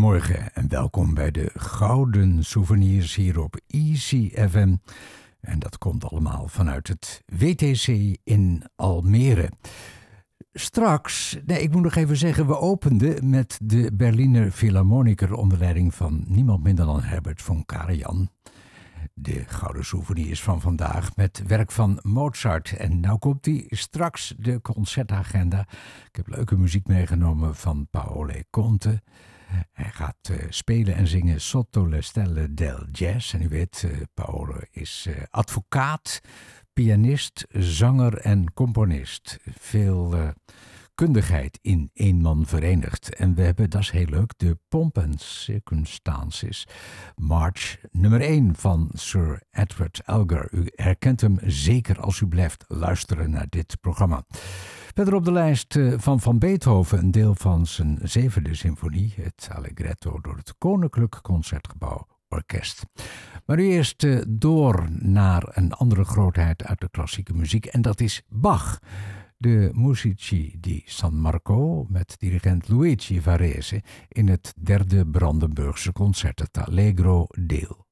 Goedemorgen en welkom bij de Gouden Souvenirs hier op Easy FM. En dat komt allemaal vanuit het WTC in Almere. Straks, nee, ik moet nog even zeggen, we openden met de Berliner Philharmoniker onder leiding van niemand minder dan Herbert von Karajan. De Gouden Souvenirs van vandaag met werk van Mozart. En nou komt die straks de concertagenda. Ik heb leuke muziek meegenomen van Paolo Conte. Hij gaat uh, spelen en zingen Sotto le stelle del jazz. En u weet, uh, Paolo is uh, advocaat, pianist, zanger en componist. Veel kundigheid in één man verenigd. En we hebben, dat is heel leuk, de Pomp and Circumstances March nummer 1 van Sir Edward Elgar. U herkent hem zeker als u blijft luisteren naar dit programma. Verder op de lijst eh, van Van Beethoven een deel van zijn zevende symfonie, het Allegretto door het Koninklijk Concertgebouw Orkest. Maar nu eerst eh, door naar een andere grootheid uit de klassieke muziek en dat is Bach. De Musici di San Marco met dirigent Luigi Varese in het derde Brandenburgse concert, het Allegro deel.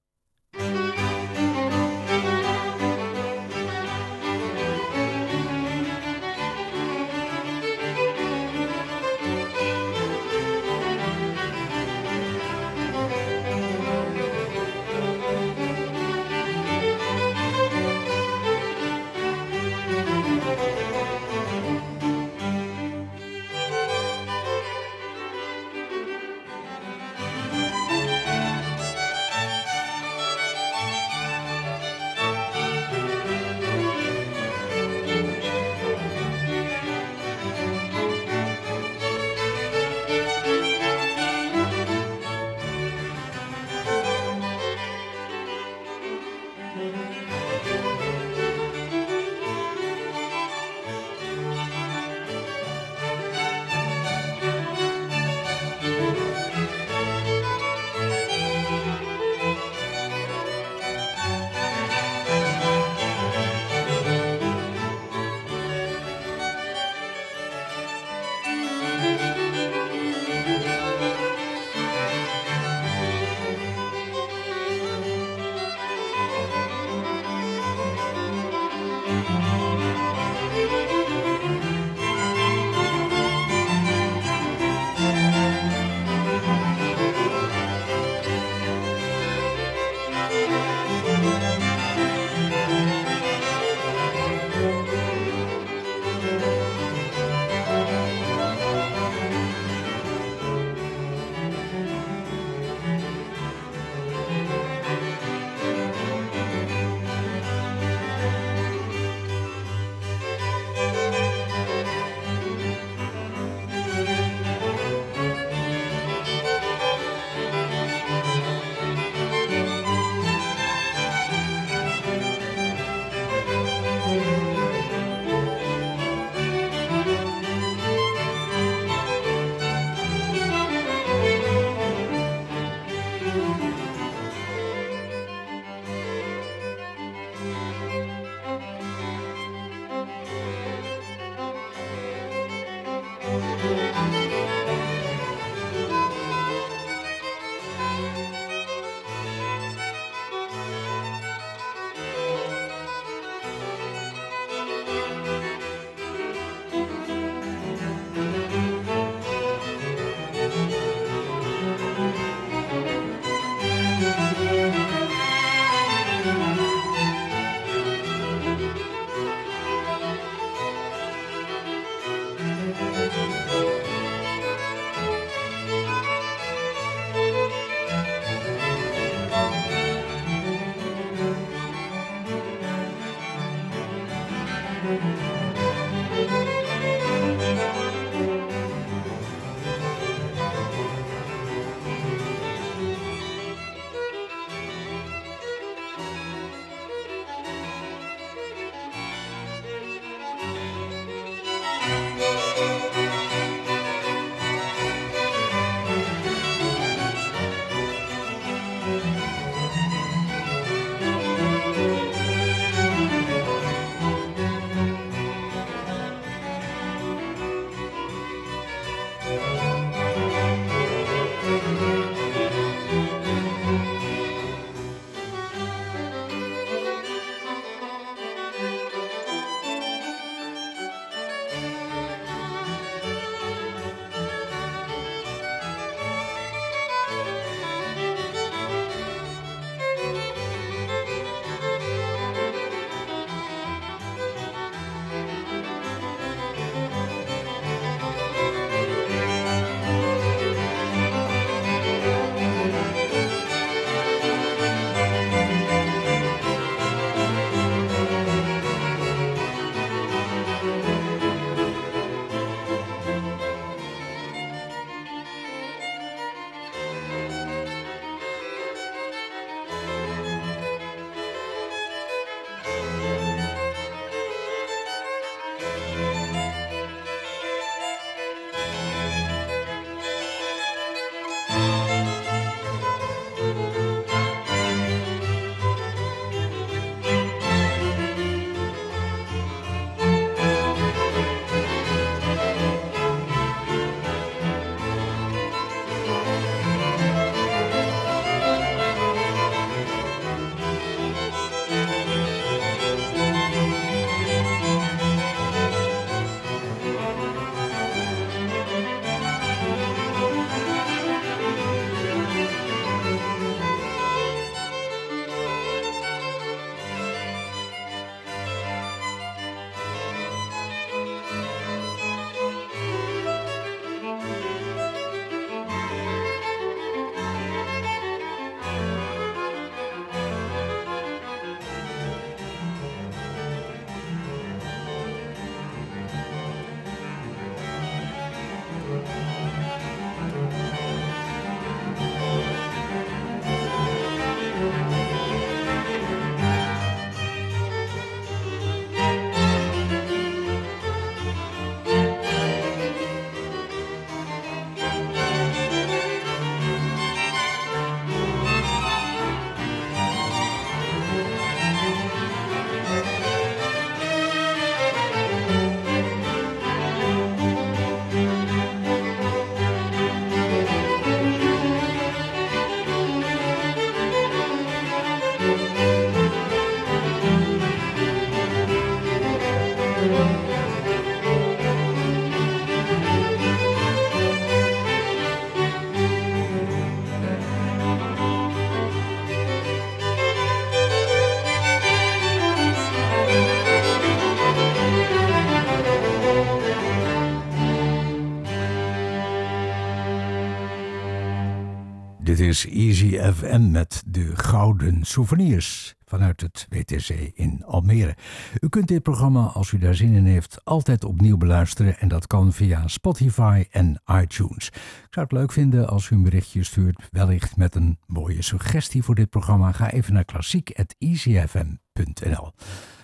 Dit is Easy FM met de gouden souvenirs vanuit het WTC in Almere. U kunt dit programma, als u daar zin in heeft, altijd opnieuw beluisteren en dat kan via Spotify en iTunes. Ik zou het leuk vinden als u een berichtje stuurt, wellicht met een mooie suggestie voor dit programma. Ga even naar klassiek.easyfm.nl.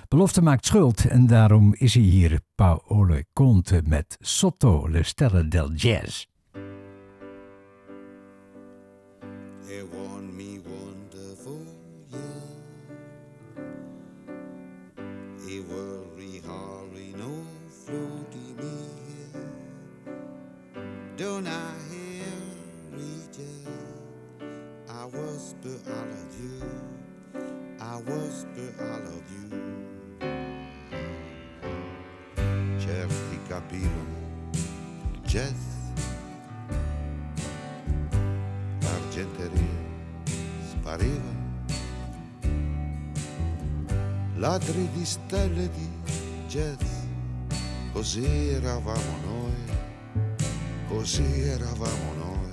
Belofte maakt schuld en daarom is hij hier, Paolo Conte met Sotto le Stelle del Jazz. Don't I hear reaches? I whisper I spariva, ladri di stelle di jazz, così eravamo noi così eravamo noi.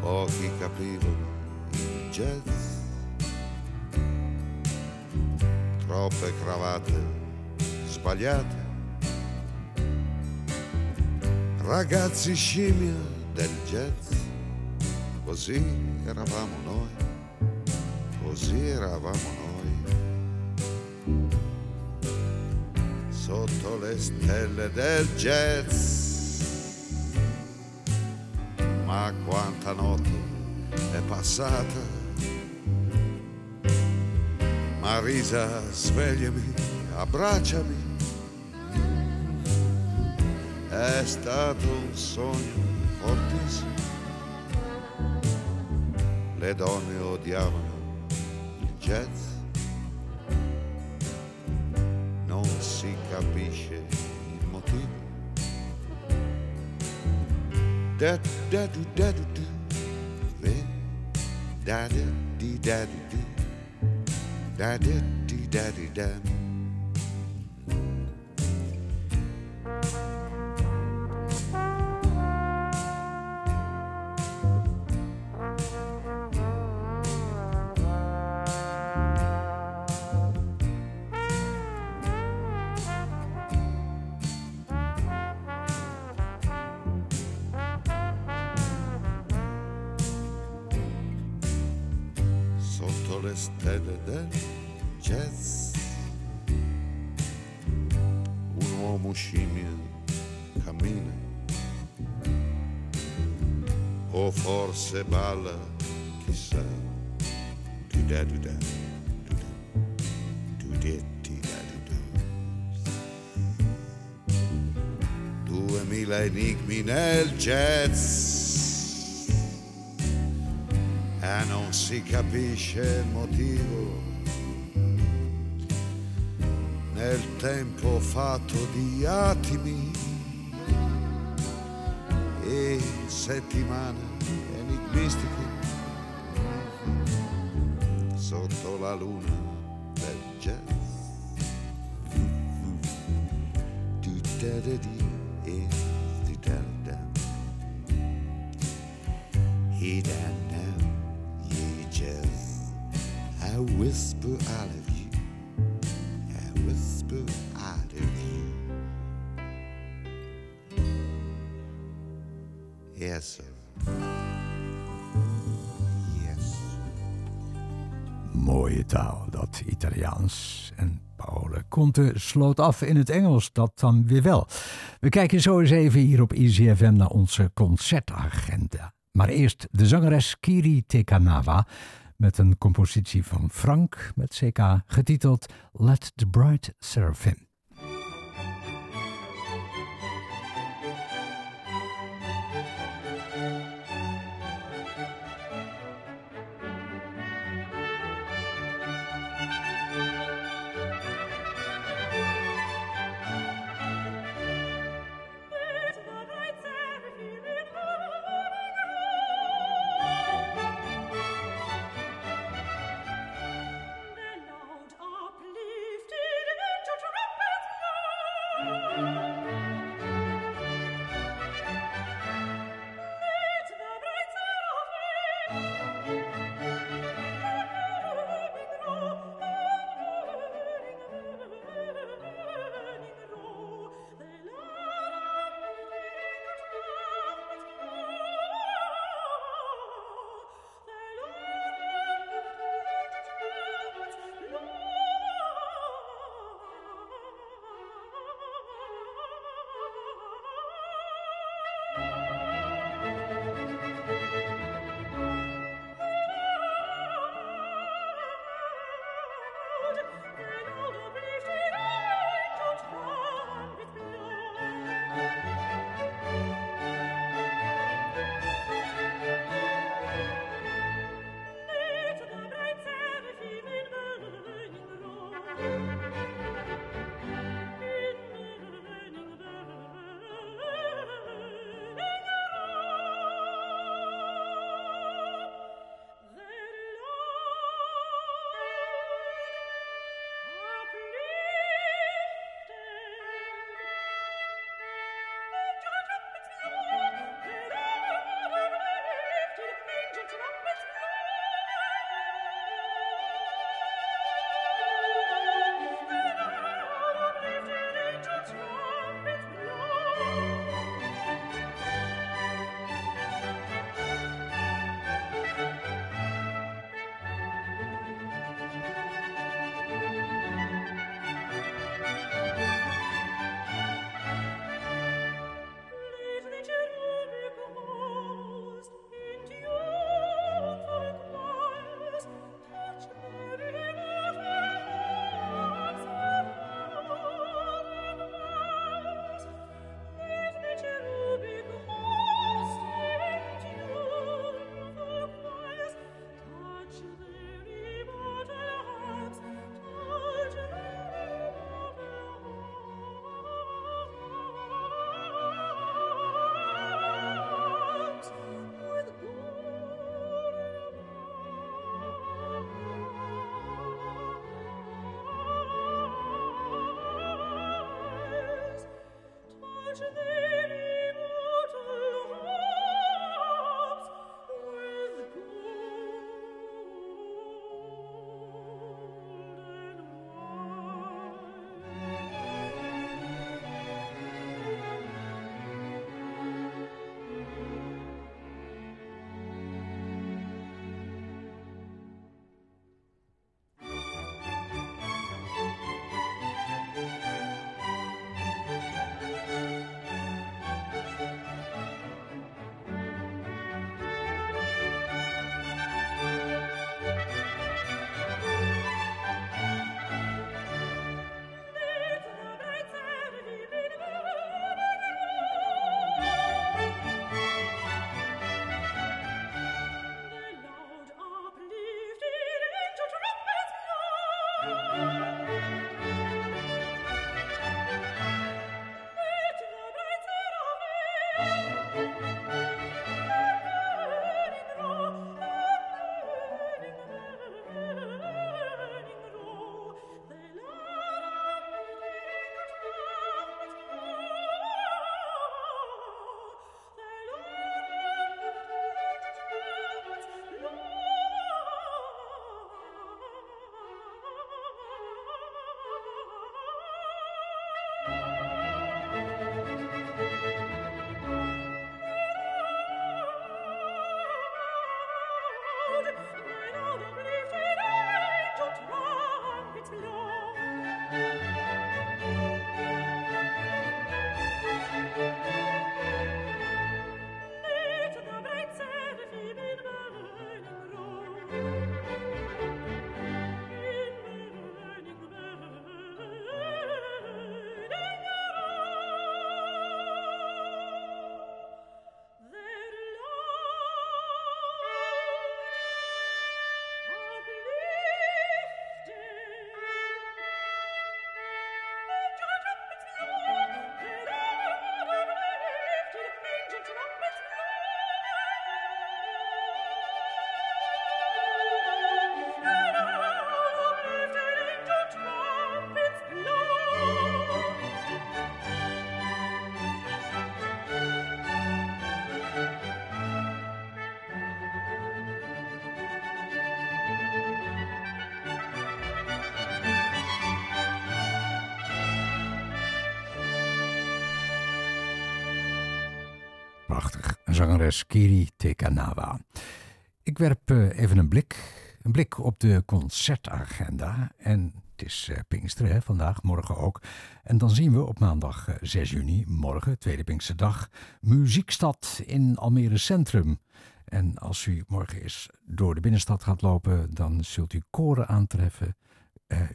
Pochi capivano il jazz, troppe cravatte sbagliate, ragazzi scimmia del jazz, così eravamo noi, così eravamo noi. Sotto le stelle del jazz. Ma quanta notte è passata. Marisa, svegliami, abbracciami. È stato un sogno fortissimo. Le donne odiavano il jazz capisce il motivo. Da da du da du du, da da di da du du, da da di da di da. Il motivo. Nel tempo fatto di attimi e settimane mistiche sotto la luna del jazz. Whisper I love you. I whisper I love you. Yes, sir. mooie taal, dat Italiaans. En Paolo Conte sloot af in het Engels, dat dan weer wel. We kijken zo eens even hier op EasyFM naar onze concertagenda. Maar eerst de zangeres Kiri Tekanava met een compositie van Frank met CK getiteld Let the Bright Seraphim. Prachtig. Zangeres Kiri Tekanawa. Ik werp eh, even een blik, een blik op de concertagenda. En het is uh, Pinksteren vandaag, morgen ook. En dan zien we op maandag 6 eh, juni, morgen, tweede Pinksterdag, Muziekstad in Almere Centrum. En als u morgen eens door de binnenstad gaat lopen, dan zult u koren aantreffen.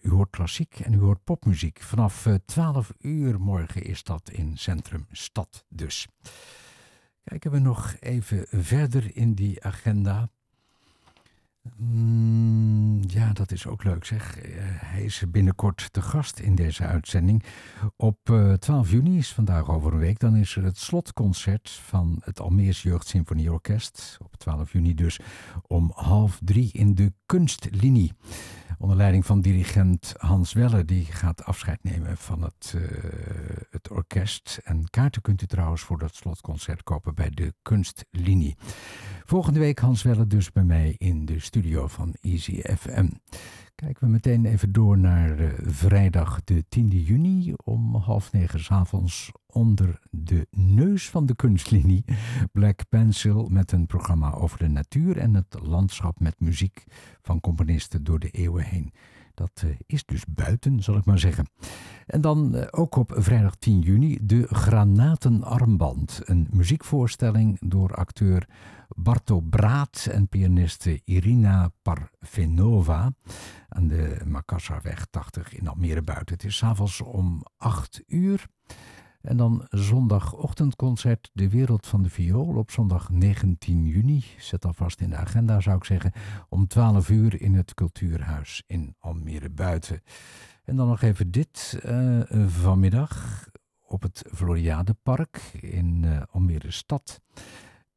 u hoort klassiek en u hoort popmuziek. Vanaf 12 uur morgen is dat in Centrum Stad dus. Kijken we nog even verder in die agenda. Mm, ja, dat is ook leuk zeg. Uh, hij is binnenkort te gast in deze uitzending. Op uh, eh, 12 juni is vandaag over een week. Dan is er het slotconcert van het Almeers Jeugd Symfonieorkest. Op 12 juni dus om half drie in de kunstlinie. Onder leiding van dirigent Hans Welle. Die gaat afscheid nemen van het, uh, het orkest. En kaarten kunt u trouwens voor dat slotconcert kopen bij de kunstlinie. Volgende week Hans Welle dus bij mij in de studio van Easy FM. Kijken we meteen even door naar uh, vrijdag de 10e juni om half negen s avonds onder de neus van de kunstlinie Black Pencil met een programma over de natuur en het landschap met muziek van componisten door de eeuwen heen. Dat uh, is dus buiten, zal ik maar zeggen. En dan uh, ook op vrijdag 10 juni de Granatenarmband. Een muziekvoorstelling door acteur Barto Braat en pianiste Irina Parfenova aan de Makassarweg 80 in Almere buiten. Het is s'avonds om 8 uur. En dan zondagochtendconcert De Wereld van de Viool op zondag 19 juni. Zet alvast in de agenda zou ik zeggen. Om 12 uur in het Cultuurhuis in Almere buiten. En dan nog even dit uh, vanmiddag op het Floriadepark in uh, Almere stad.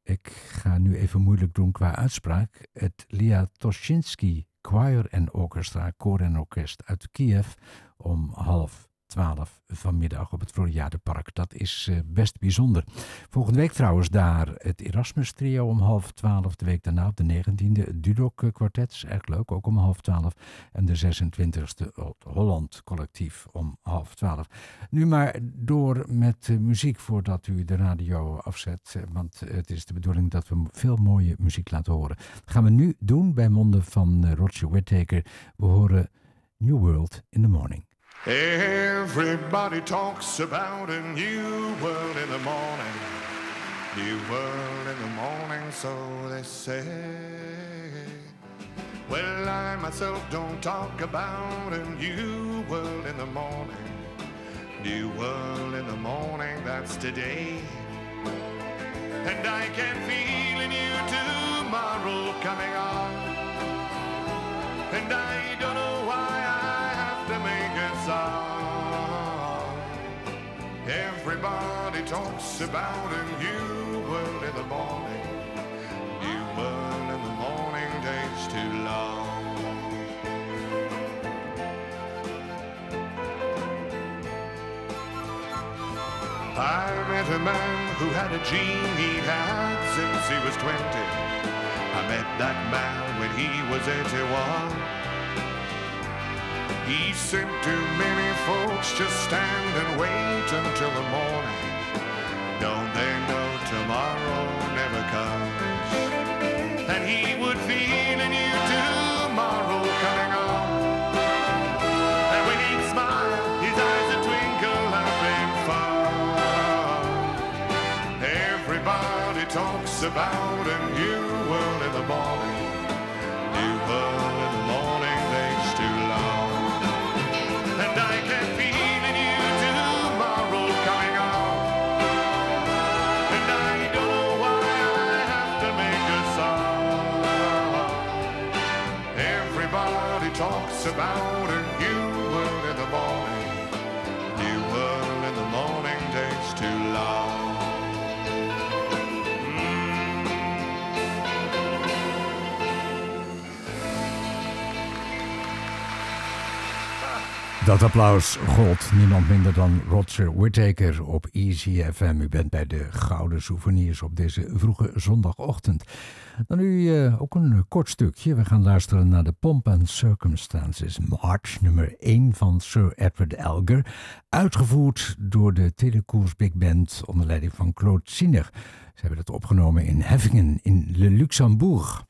Ik ga nu even moeilijk doen qua uitspraak. Het Lia Toshinsky Choir en Orchestra, Koor en Orkest uit Kiev om half 12 vanmiddag op het Floriadepark. Dat is uh, best bijzonder. Volgende week trouwens daar het Erasmus Trio om half 12. De week daarna op de 19e het Dudok Quartet. Is echt leuk, ook om half 12. En de 26e het Holland Collectief om half 12. Nu maar door met uh, muziek voordat u de radio afzet. Uh, want het is de bedoeling dat we veel mooie muziek laten horen. Dat gaan we nu doen bij monden van Roger Whittaker. We horen New World in the Morning. Everybody talks about a new world in the morning. New world in the morning, so they say. Well, I myself don't talk about a new world in the morning. New world in the morning, that's today. And I can feel a new tomorrow coming on. And I don't know Everybody talks about a new world in the morning. New world in the morning takes too long. I met a man who had a dream he'd had since he was 20. I met that man when he was 81. He said to many folks, just stand and wait until the morning. Don't they know tomorrow never comes? And he would feel a new tomorrow coming on. And when he'd smile, his eyes would twinkle having fun. Everybody talks about a new world in the morning. New world Dat applaus gold niemand minder dan Roger Whittaker op Easy FM. U bent bij de Gouden Souvenirs op deze vroege zondagochtend. Dan nu uh, ook een kort stukje. We gaan luisteren naar de Pomp and Circumstances March, nummer 1 van Sir Edward Elgar. Uitgevoerd door de Telecours Big Band onder leiding van Claude Sinner. Ze hebben het opgenomen in Heffingen in Le Luxembourg.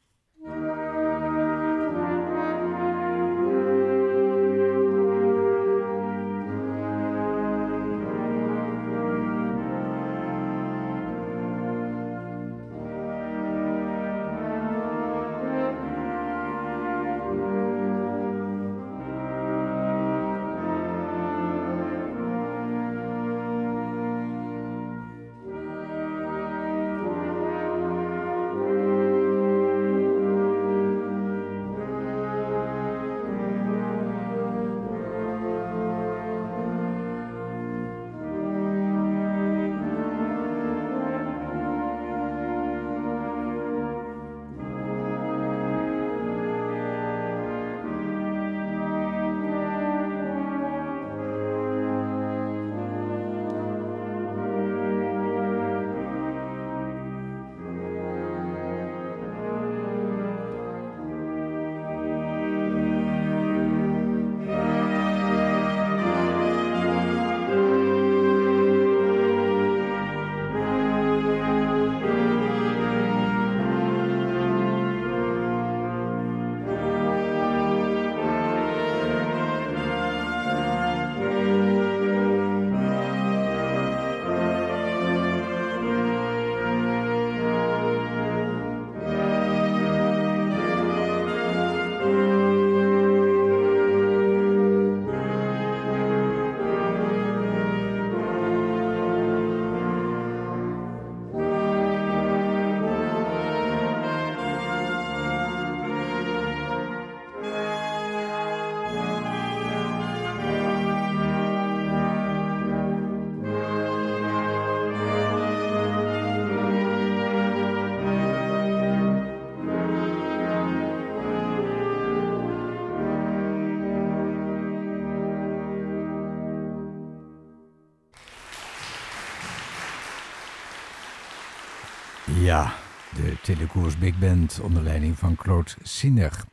Ja, de Telecours Big Band onder leiding van Claude Sinner.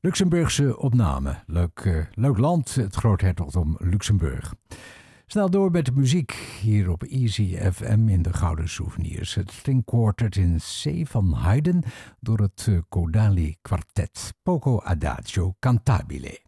Luxemburgse opname. Leuk, uh, leuk land, het groothertogdom Luxemburg. Snel door met de muziek hier op Easy FM in de Gouden Souvenirs. Het Stringquartet in C van Haydn door het Kodali Quartet. Poco Adagio Cantabile.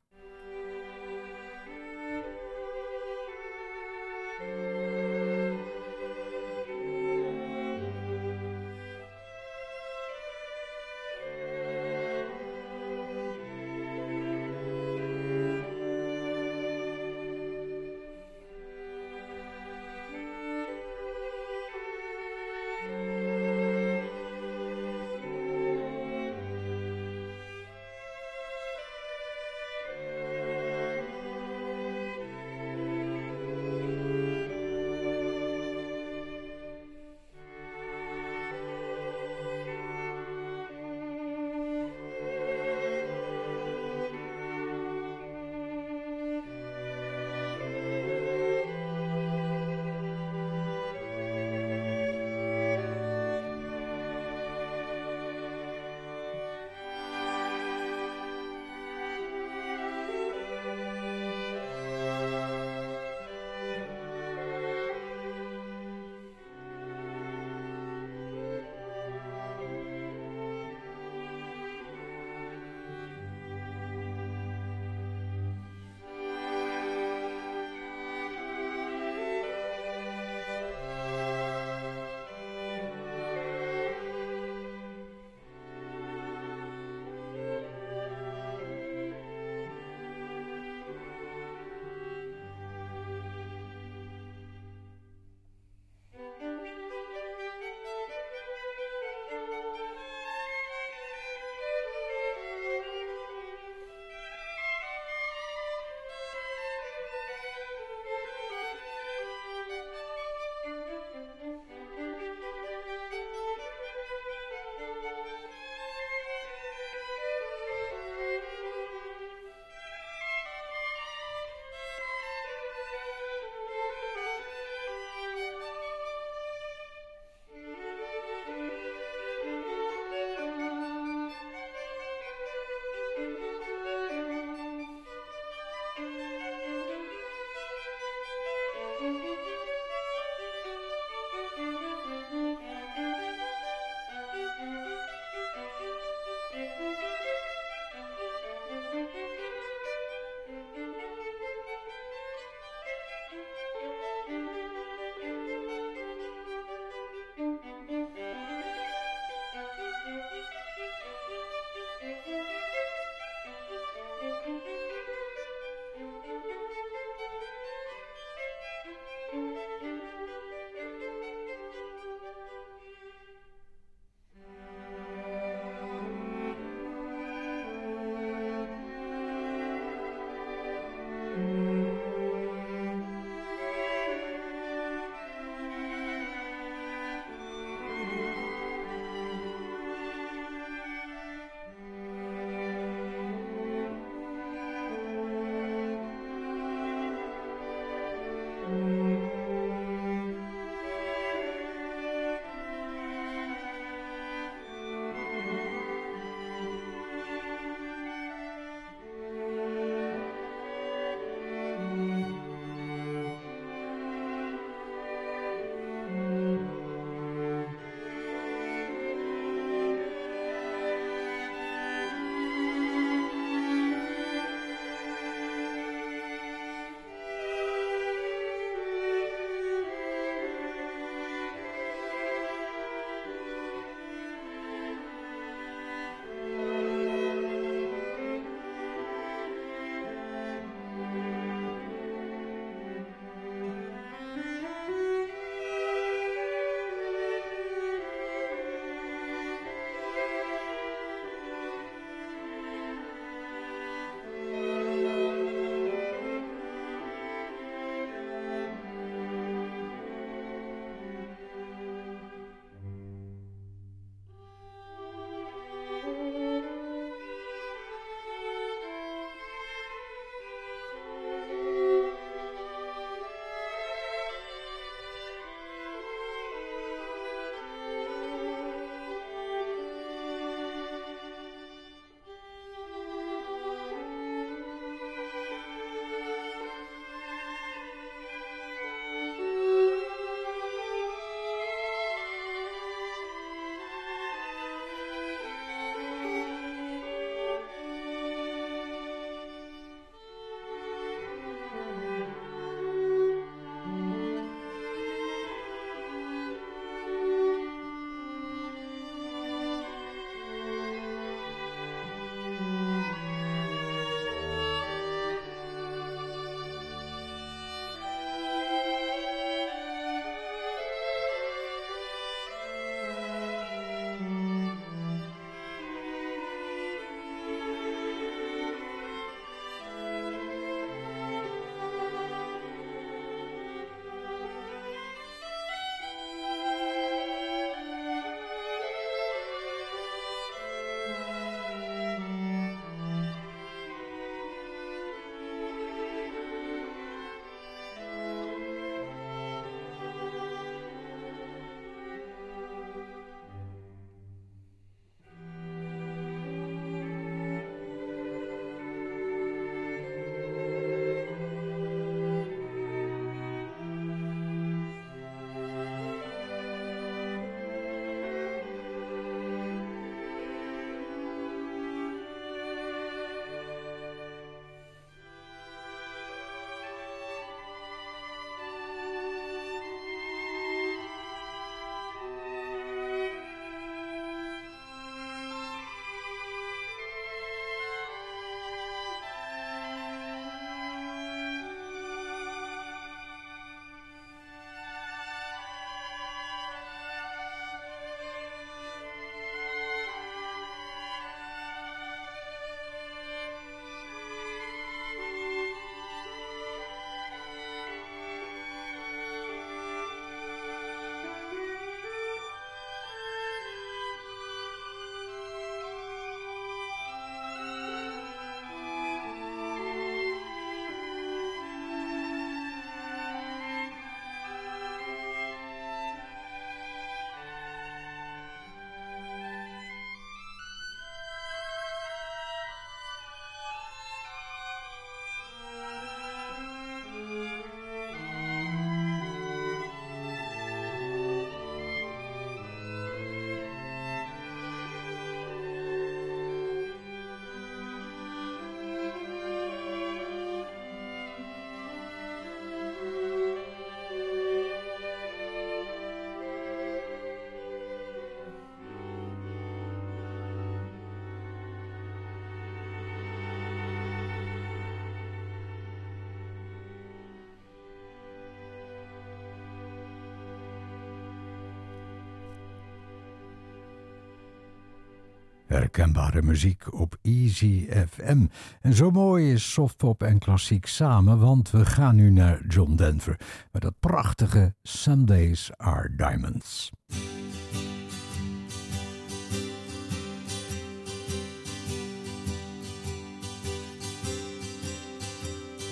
Herkenbare muziek op Easy FM. En zo mooi is softpop en klassiek samen, want we gaan nu naar John Denver met dat prachtige Some Days Are Diamonds.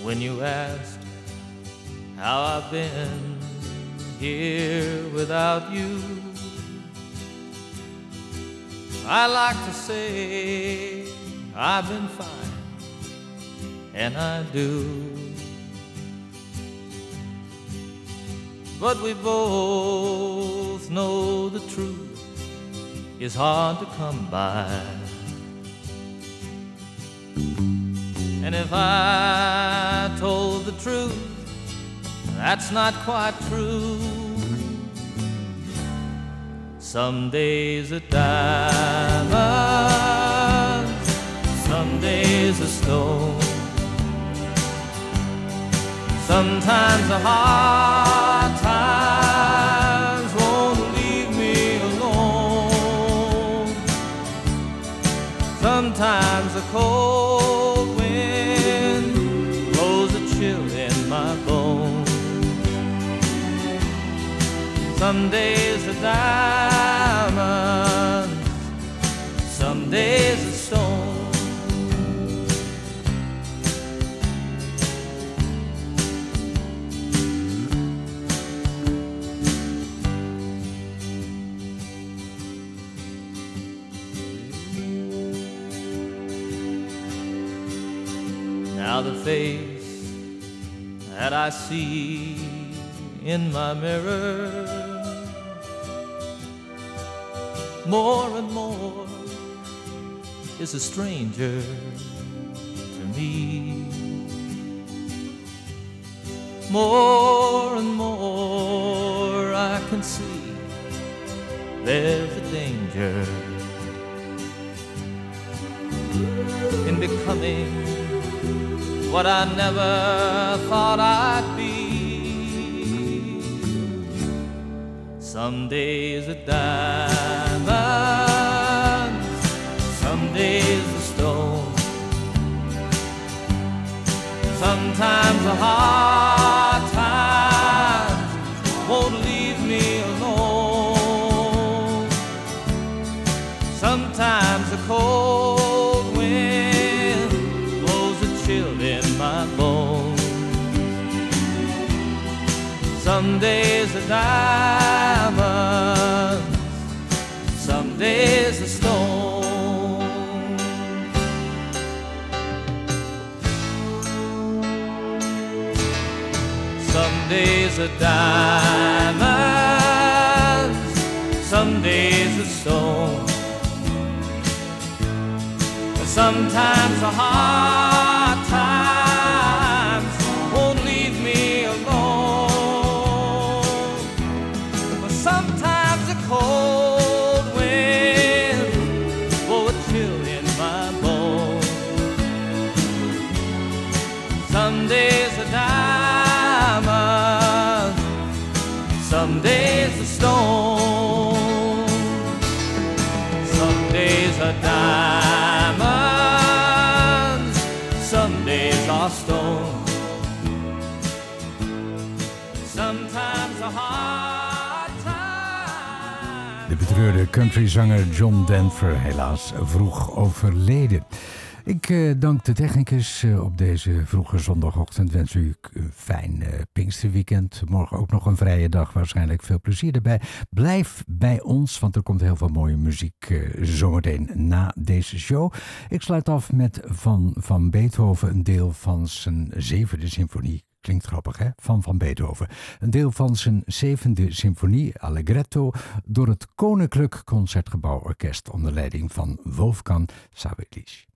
When you asked how I've been here without you I like to say I've been fine, and I do. But we both know the truth is hard to come by. And if I told the truth, that's not quite true. Some days a diamond, some days a stone. Sometimes the hard times won't leave me alone. Sometimes the cold wind blows a chill in my bones. Some days a diamond I see in my mirror more and more is a stranger to me. More and more I can see there's a danger what I never thought I'd be. Some days a diamond some days of stone. Sometimes the hard Some days are diamonds, some days are stone. Some days are diamonds, some days are stone. Sometimes a hard time. De betreurde countryzanger John Denver, helaas vroeg overleden. Ik uh, dank de technicus uh, op deze vroege zondagochtend. Wens u een fijn uh, Pinksterweekend. Morgen ook nog een vrije dag. Waarschijnlijk veel plezier erbij. Blijf bij ons, want er komt heel veel mooie muziek zometeen na deze show. Ik sluit af met van, van Beethoven een deel van zijn zevende symfonie. Klinkt grappig, hè? Van Van Beethoven. Een deel van zijn zevende symfonie, Allegretto, door het Koninklijk Concertgebouworkest onder leiding van Wolfgang Sawelisch.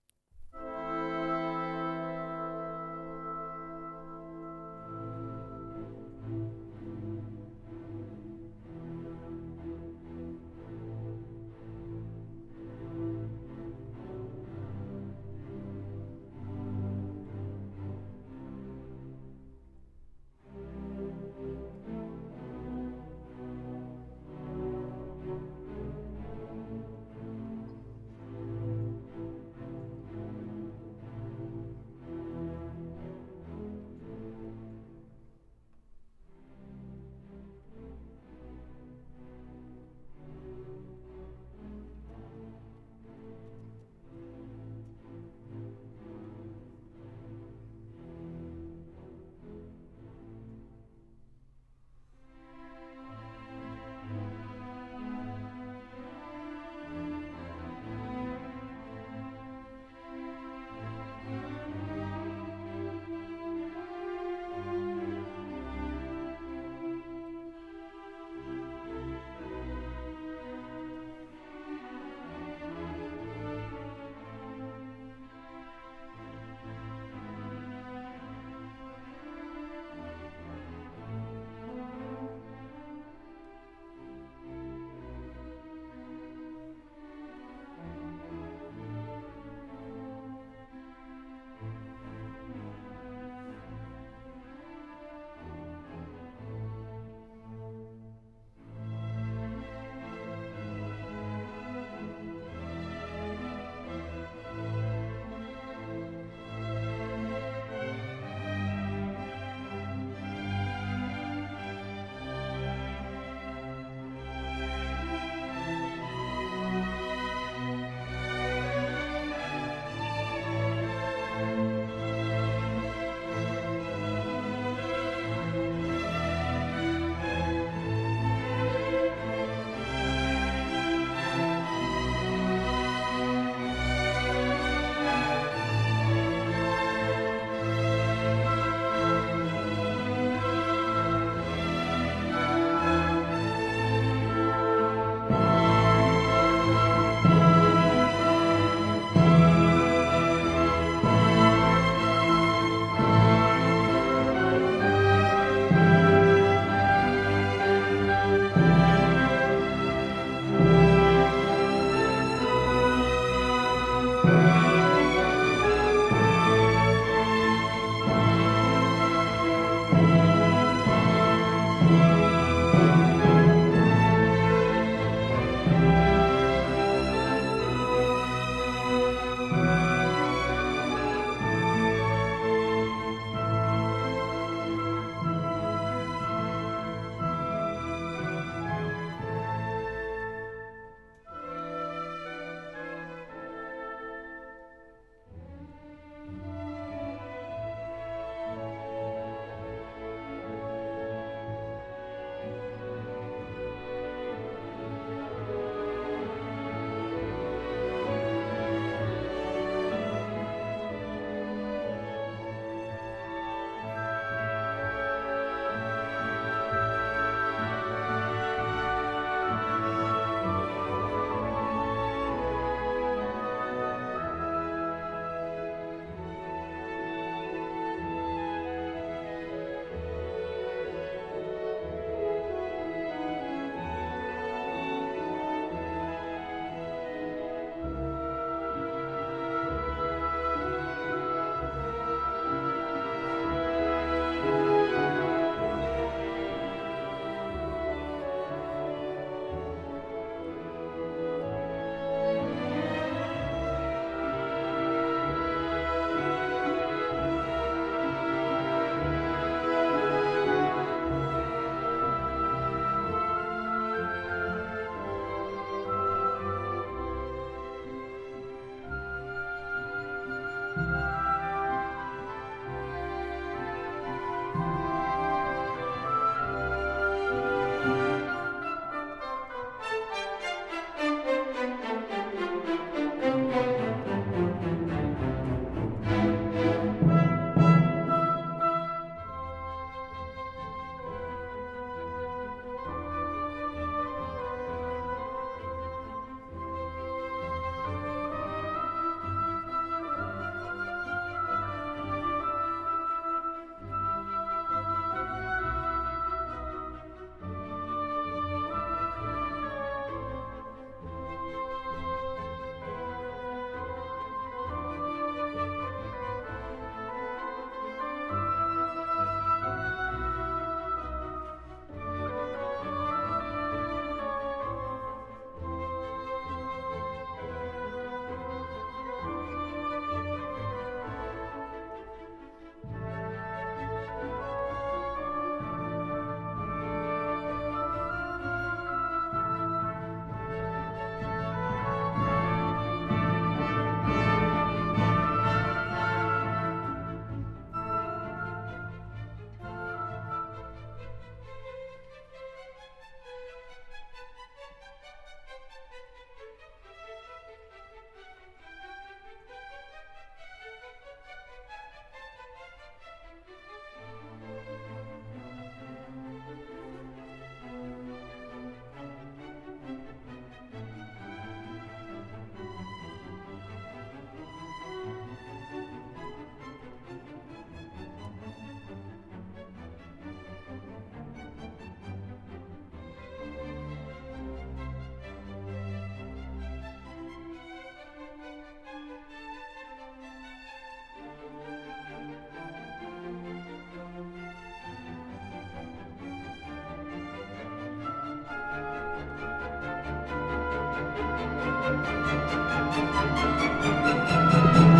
Thank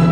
you.